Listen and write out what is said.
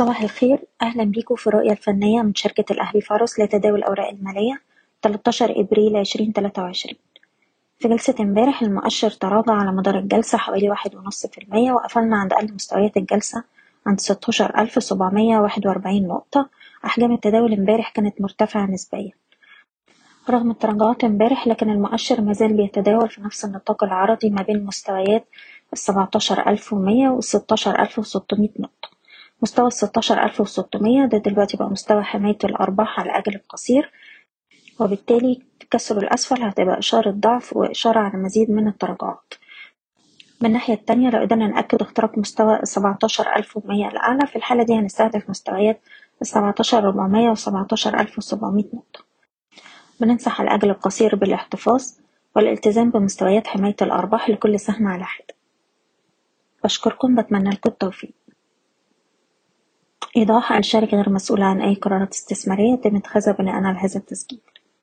صباح الخير. أهلا بيكم في الرؤية الفنية من شركة الأهلي فارس لتداول الأوراق المالية 13 إبريل 2023 في جلسة امبارح المؤشر تراجع على مدار الجلسة حوالي واحد ونص في المية وقفلنا عند أقل مستويات الجلسة عند ستاشر ألف سبعمية واحد وأربعين نقطة. أحجام التداول امبارح كانت مرتفعة نسبيا. رغم التراجعات امبارح لكن المؤشر مازال بيتداول في نفس النطاق العرضي ما بين مستويات السبعتاشر ألف ومية والستاشر ألف وستمية نقطة. مستوى الستاشر ألف وستمية ده دلوقتي بقى مستوى حماية الأرباح على الأجل القصير. وبالتالي تكسر الأسفل هتبقى إشارة ضعف وإشارة على مزيد من التراجعات. من الناحية التانية لو قدرنا نأكد اختراق مستوى السبعتاشر ألف ومية الأعلى في الحالة دي هنستهدف مستويات السبعتاشر ربعمية وسبعتاشر ألف وسبعمية نقطة. بننصح على الأجل القصير بالاحتفاظ والالتزام بمستويات حماية الأرباح لكل سهم على حدة بشكركم بتمنى لكم التوفيق. إيضاح الشركة غير مسؤولة عن أي قرارات استثمارية يتم اتخاذها بناء على هذا التسجيل.